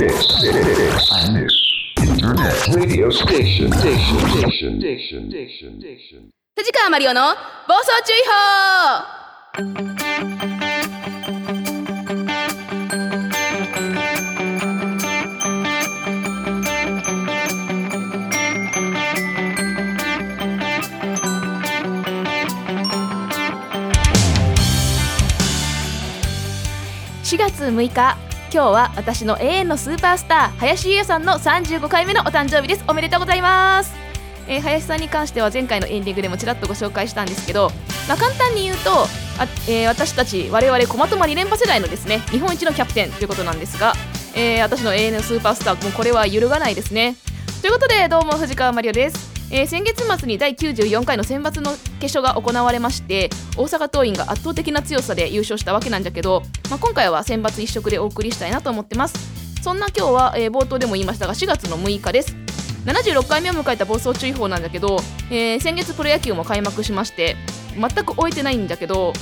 藤川マリオの暴走注意報4月6日今日は私の永遠のスーパースター林優也さんの35回目のお誕生日です。おめでとうございます。えー林さんに関しては前回のエンディングでもちらっとご紹介したんですけど、まあ、簡単に言うとあ、えー私たち我々駒止連覇世代のですね日本一のキャプテンということなんですが、えー私の永遠のスーパースターもうこれは揺るがないですね。ということでどうも藤川マリオです、えー先月末に第94回の選抜の決勝が行われまして大阪桐蔭が圧倒的な強さで優勝したわけなんじゃけど、まあ、今回は選抜一色でお送りしたいなと思ってます。そんな今日は、えー冒頭でも言いましたが4月の6日です。76回目を迎えた暴走注意報なんだけど、えー先月プロ野球も開幕しまして全く終えてないんだけど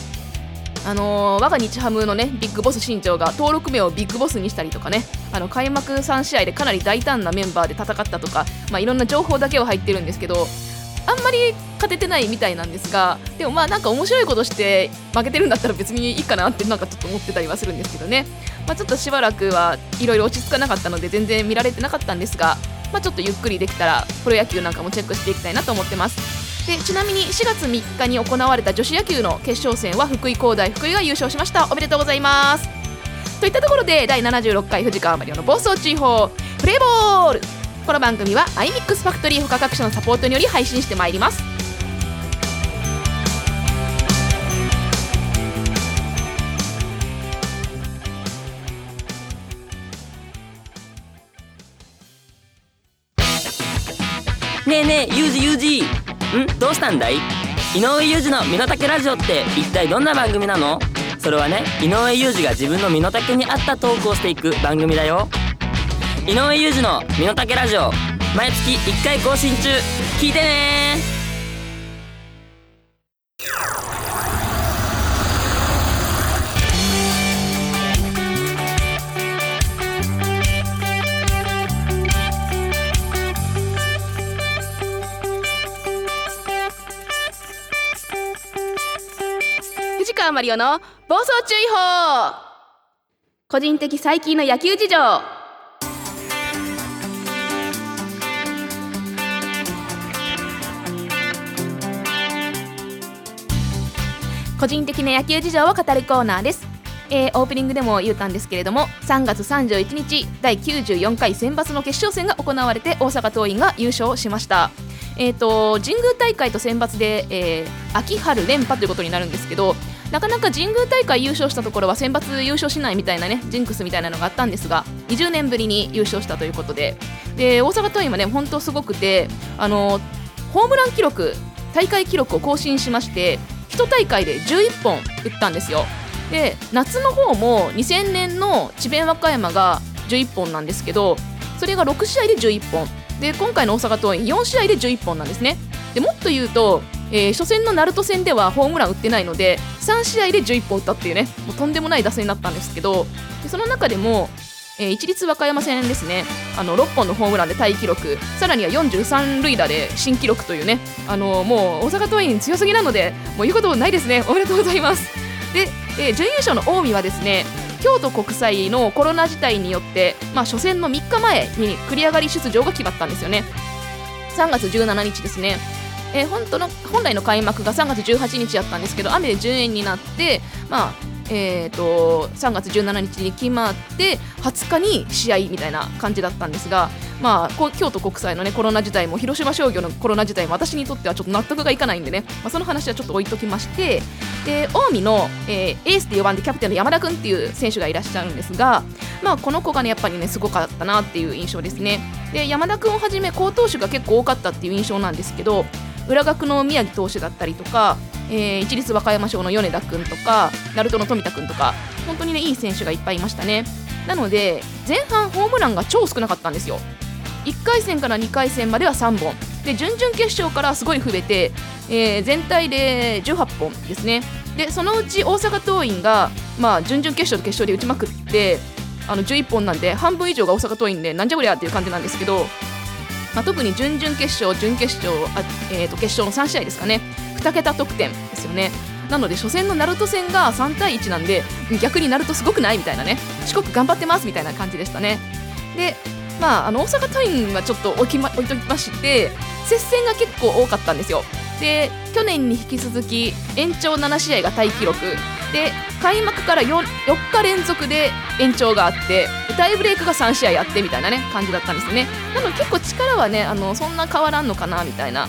あのー我が日ハムのねビッグボス新庄が登録名をビッグボスにしたりとかねあの開幕3試合でかなり大胆なメンバーで戦ったとか、まあ、いろんな情報だけは入ってるんですけどあんまり勝ててないみたいなんですがでもまあなんか面白いことして負けてるんだったら別にいいかなってなんかちょっと思ってたりはするんですけどね、まあ、ちょっとしばらくはいろいろ落ち着かなかったので全然見られてなかったんですが、まあ、ちょっとゆっくりできたらプロ野球なんかもチェックしていきたいなと思ってます。でちなみに4月3日に行われた女子野球の決勝戦は福井工大福井が優勝しました。おめでとうございます。といったところで第76回藤川マリオの暴走注意報プレーボール。この番組は iMix ファクトリー他各社のサポートにより配信してまいります。ねえねえユージユージ。ん？どうしたんだい？井上裕二の身の丈ラジオって一体どんな番組なの？それはね井上裕二が自分の身の丈に合ったトークをしていく番組だよ。井上裕二の身の丈ラジオ毎月1回更新中。聞いてねマリオの暴走注意報。個人的最近の野球事情。個人的な野球事情を語るコーナーです、えーオープニングでも言ったんですけれども3月31日第94回選抜の決勝戦が行われて大阪桐蔭が優勝しました。えー、と神宮大会と選抜で、えー秋春連覇ということになるんですけどなかなか神宮大会優勝したところは選抜優勝しないみたいなねジンクスみたいなのがあったんですが20年ぶりに優勝したということで。で大阪桐蔭はね本当すごくてあのホームラン記録大会記録を更新しまして1大会で11本打ったんですよ。で夏の方も2000年の智弁和歌山が11本なんですけどそれが6試合で11本。で今回の大阪桐蔭4試合で11本なんですね。でもっと言うと、えー初戦の鳴門戦ではホームラン打ってないので3試合で11本打ったっていうねもうとんでもない打線になったんですけどでその中でも、えー一律和歌山戦ですね。あの6本のホームランでタイ記録さらには43塁打で新記録というねあのもう大阪桐蔭強すぎなのでもう言うことないですね。おめでとうございます。で、えー準優勝の近江はですね京都国際のコロナ事態によって、まあ、初戦の3日前に繰り上がり出場が決まったんですよね。3月17日ですね、えー本当の本来の開幕が3月18日やったんですけど雨で順延になって、まあえー、と3月17日に決まって20日に試合みたいな感じだったんですが、まあ、京都国際の、ね、コロナ自体も広島商業のコロナ自体も私にとってはちょっと納得がいかないんでね、まあ、その話はちょっと置いときまして近江の、えーエースで4番でキャプテンの山田君っていう選手がいらっしゃるんですが、まあ、この子がねやっぱりねすごかったなっていう印象ですね。で山田君をはじめ好投手が結構多かったっていう印象なんですけど浦学の宮城投手だったりとか、えー一律和歌山賞の米田君とか鳴門の富田君とか本当にねいい選手がいっぱいいましたね。なので前半ホームランが超少なかったんですよ。1回戦から2回戦までは3本。で準々決勝からすごい増えて、えー全体で18本ですね。でそのうち大阪桐蔭が、まあ、準々決勝と決勝で打ちまくってあの11本なんで半分以上が大阪桐蔭でなんじゃこりゃっていう感じなんですけど、まあ、特に準々決勝準決勝あ、えー、と決勝の3試合ですかね。2桁得点ですよね。なので初戦の鳴門戦が3対1なんで逆に鳴門すごくないみたいなね。四国頑張ってますみたいな感じでしたね。でまああの大阪桐蔭はちょっと置き、ま、置いときまして接戦が結構多かったんですよ。で去年に引き続き延長7試合がタイ記録。で開幕から 4, 4日連続で延長があってタイブレークが3試合あってみたいなね感じだったんですね。なので結構力はねあのそんな変わらんのかなみたいな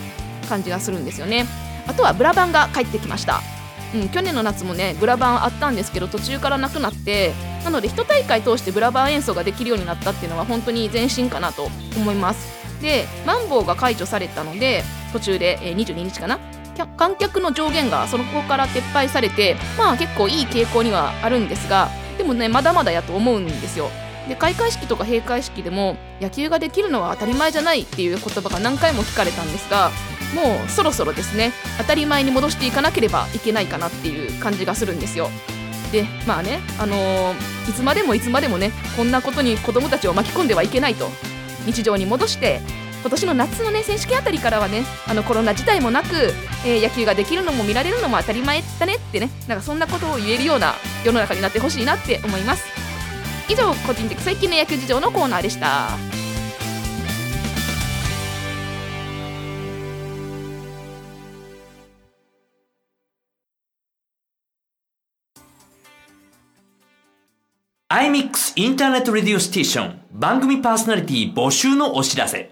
感じがするんですよね。あとはブラバンが帰ってきました。うん、去年の夏もねブラバンあったんですけど途中からなくなってなので1大会通してブラバン演奏ができるようになったっていうのは本当に前進かなと思います。でマンボウが解除されたので途中で、えー、22日かな観客の上限がその子から撤廃されてまあ結構いい傾向にはあるんですがでもねまだまだやと思うんですよ。で開会式とか閉会式でも野球ができるのは当たり前じゃないっていう言葉が何回も聞かれたんですがもうそろそろですね当たり前に戻していかなければいけないかなっていう感じがするんですよ。でまあねあのー、いつまでもいつまでもねこんなことに子供たちを巻き込んではいけないと。日常に戻して今年の夏のね選手権あたりからはねあのコロナ自体もなく、えー、野球ができるのも見られるのも当たり前だねってねなんかそんなことを言えるような世の中になってほしいなって思います。以上個人的最近の野球事情のコーナーでした。アイミックスインターネットレディオステーション。番組パーソナリティ募集のお知らせ。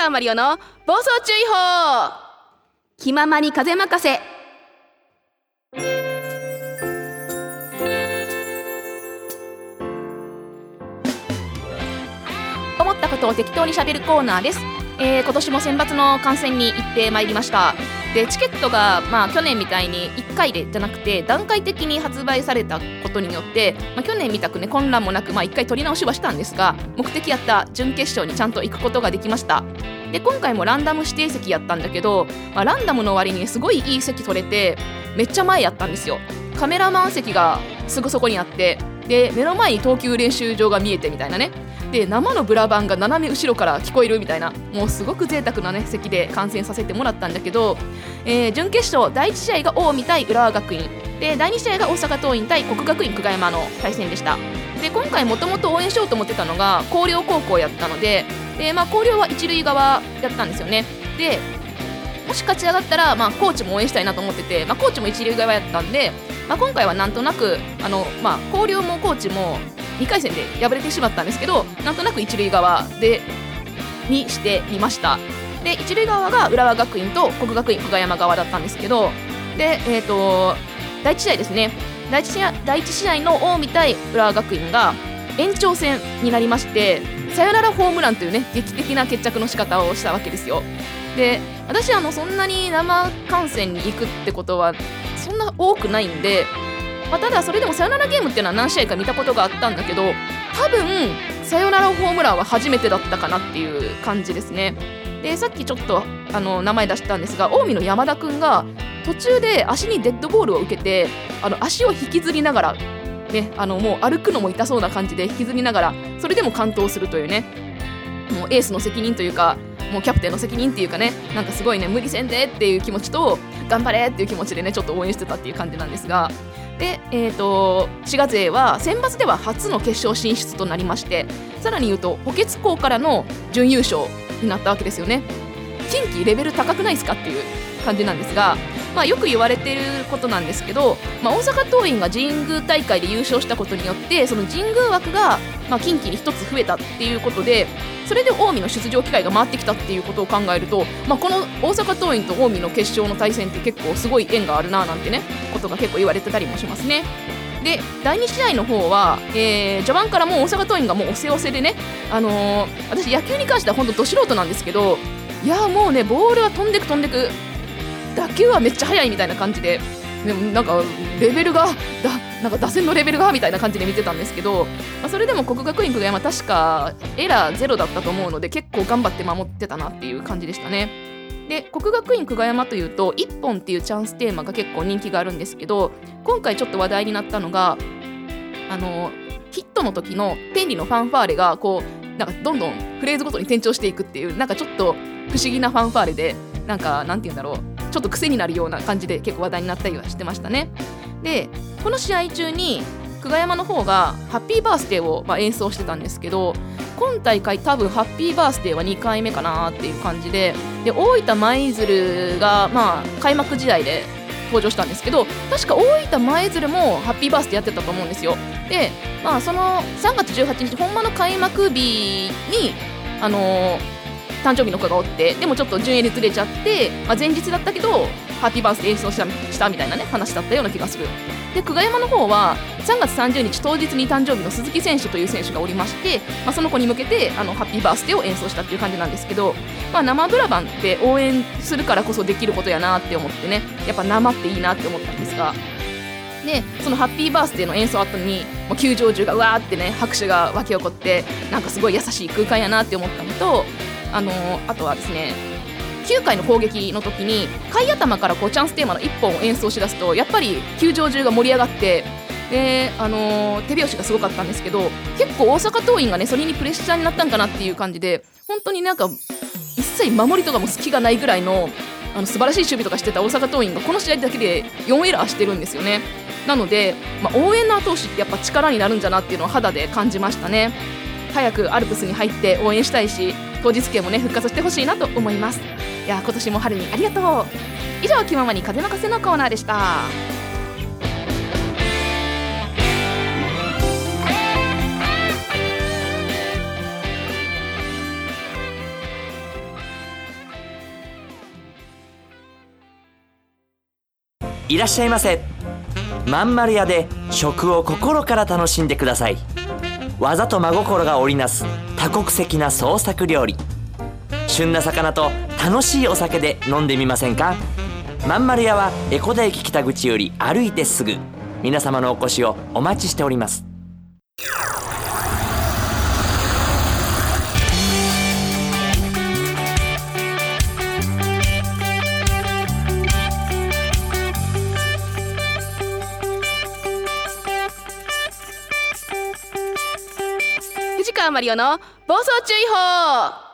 川マリオの暴走注意報。気ままに風任せ。思ったことを適当にしゃべるコーナーです、えー、今年も選抜の観戦に行ってまいりました。でチケットが、まあ、去年みたいに1回でじゃなくて段階的に発売されたことによって、まあ、去年みたくね混乱もなく、まあ、1回取り直しはしたんですが目的やった準決勝にちゃんと行くことができました。で今回もランダム指定席やったんだけど、まあ、ランダムの割にすごいいい席取れてめっちゃ前やったんですよ。カメラマン席がすぐそこにあってで目の前に投球練習場が見えてみたいなね。で生のブラバンが斜め後ろから聞こえるみたいなもうすごく贅沢なね席で観戦させてもらったんだけど、えー、準決勝第1試合が近江対浦和学院。で第2試合が大阪桐蔭対国学院久我山の対戦でした。で今回もともと応援しようと思ってたのが広陵高校やったのでで、まあ、広陵は一塁側やったんですよね。でもし勝ち上がったら、まあ、コーチも応援したいなと思ってて、まあ、コーチも一塁側やったんで、まあ、今回はなんとなくあの、まあ、広陵もコーチも2回戦で敗れてしまったんですけどなんとなく一塁側でにしてみました。で一塁側が浦和学院と国学院久我山側だったんですけどで、えーと、第1試合ですね。第1試合第1試合の近江対浦和学院が延長戦になりましてサヨナラホームランというね劇的な決着の仕方をしたわけですよ。で私あのそんなに生観戦に行くってことはそんな多くないんでまあ、ただそれでもサヨナラゲームっていうのは何試合か見たことがあったんだけど多分サヨナラホームランは初めてだったかなっていう感じですね。でさっきちょっとあの名前出したんですが近江の山田君が途中で足にデッドボールを受けてあの足を引きずりながら、ね、あのもう歩くのも痛そうな感じで引きずりながらそれでも完投するというね。もうエースの責任というかもうキャプテンの責任っていうかねなんかすごいね無理せんでっていう気持ちと頑張れっていう気持ちでねちょっと応援してたっていう感じなんですが。で、えーと、滋賀勢は選抜では初の決勝進出となりましてさらに言うと補欠校からの準優勝になったわけですよね。近畿レベル高くないですかっていう感じなんですが、まあ、よく言われていることなんですけど、まあ、大阪桐蔭が神宮大会で優勝したことによってその神宮枠が、まあ、近畿に1つ増えたっていうことでそれで近江の出場機会が回ってきたっていうことを考えると、まあ、この大阪桐蔭と近江の決勝の対戦って結構すごい縁があるななんてねことが結構言われてたりもしますね。で第2試合の方は、えー序盤からもう大阪桐蔭がもう押せ押せでね、あのー私野球に関しては本当ど素人なんですけどいやもうねボールは飛んでく飛んでく打球はめっちゃ速いみたいな感じででもなんかレベルがだなんか打線のレベルがみたいな感じで見てたんですけど、まあ、それでも国学院久我山確かエラーゼロだったと思うので結構頑張って守ってたなっていう感じでしたね。で国学院久我山というと1本っていうチャンステーマが結構人気があるんですけど今回ちょっと話題になったのがあのヒットの時の天理のファンファーレがこうなんかどんどんフレーズごとに転調していくっていうなんかちょっと不思議なファンファーレでなんかなんて言うんだろうちょっと癖になるような感じで結構話題になったりはしてましたね。でこの試合中に久我山の方がハッピーバースデーをまあ演奏してたんですけど今大会多分ハッピーバースデーは2回目かなっていう感じでで大分舞鶴がまあ開幕試合で登場したんですけど確か大分舞鶴もハッピーバースデーやってたと思うんですよでまあその3月18日本間の開幕日にあのー誕生日の子がおってでもちょっと順位でずれちゃって、まあ、前日だったけどハッピーバースデー演奏したしたみたいなね話だったような気がする。で久我山の方は3月30日当日に誕生日の鈴木選手という選手がおりまして、まあ、その子に向けてあのハッピーバースデーを演奏したっていう感じなんですけど、まあ、生ブラバンって応援するからこそできることやなって思ってねやっぱ生っていいなって思ったんですが。でそのハッピーバースデーの演奏後にもう球場中がうわーってね拍手が沸き起こってなんかすごい優しい空間やなって思ったのとあのあとはですね9回の攻撃の時に下位頭からこうチャンステーマの1本を演奏しだすとやっぱり球場中が盛り上がってであのー手拍子がすごかったんですけど結構大阪桐蔭がねそれにプレッシャーになったんかなっていう感じで本当になんか一切守りとかも隙がないぐらいのあの素晴らしい守備とかしてた大阪桐蔭がこの試合だけで4エラーしてるんですよね。なので、まあ、応援の後押しってやっぱ力になるんじゃなっていうのを肌で感じましたね。早くアルプスに入って応援したいし当日券もね復活してほしいなと思います。いや今年も春にありがとう。以上気ままに風任せのコーナーでした。いらっしゃいませ。まんまる屋で食を心から楽しんでください。技と真心が織りなす多国籍な創作料理。旬な魚と楽しいお酒で飲んでみませんか？まんまる屋は江古田駅北口より歩いてすぐ。皆様のお越しをお待ちしております。マリオの暴走注意報。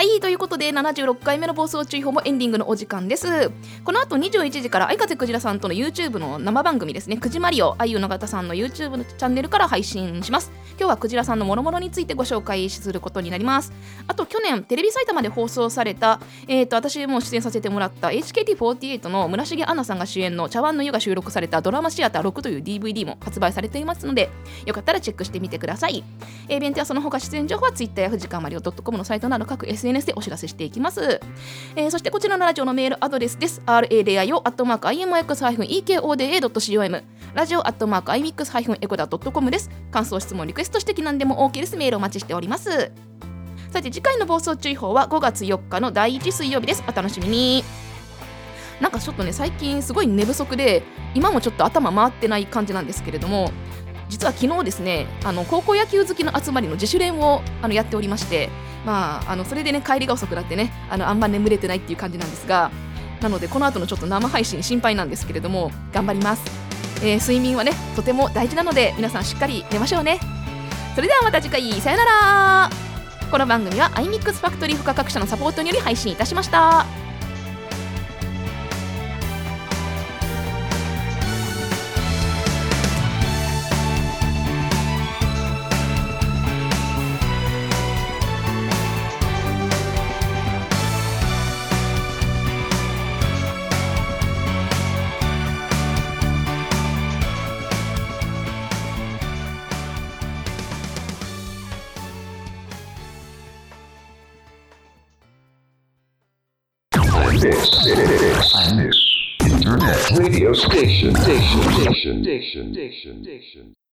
はいということで76回目の暴走注意報もエンディングのお時間です。この後21時から相風クジラさんとの YouTube の生番組ですね。くじマリオあゆの方さんの YouTube のチャンネルから配信します。今日はクジラさんの諸々についてご紹介することになります。あと去年テレビ埼玉で放送されたえー、と私も出演させてもらった HKT48 の村重杏奈さんが主演の茶碗の湯が収録されたドラマシアター6という DVD も発売されていますのでよかったらチェックしてみてください。えーイベントやその他出演情報は Twitter や藤川マリオ .com のサイトなど各 SNS でお知らせしていきます、えーそしてこちらのラジオのメールアドレスです。radio.imx-ekoda.com ラジオ .imx-ekoda.com です。感想質問リクエスト指摘なんでも OK ですメールお待ちしております。さて次回の暴走注意報は5月4日の第1水曜日です。お楽しみに。なんかちょっとね最近すごい寝不足で今もちょっと頭回ってない感じなんですけれども実は昨日ですねあの高校野球好きの集まりの自主練をあのやっておりましてまああのそれでね帰りが遅くなってねあのあんま眠れてないっていう感じなんですがなのでこの後のちょっと生配信心配なんですけれども頑張ります、えー睡眠はねとても大事なので皆さんしっかり寝ましょうね。それではまた次回さよなら。この番組は iMix ファクトリー付加各社のサポートにより配信いたしました。diction, diction, diction, diction, diction, diction.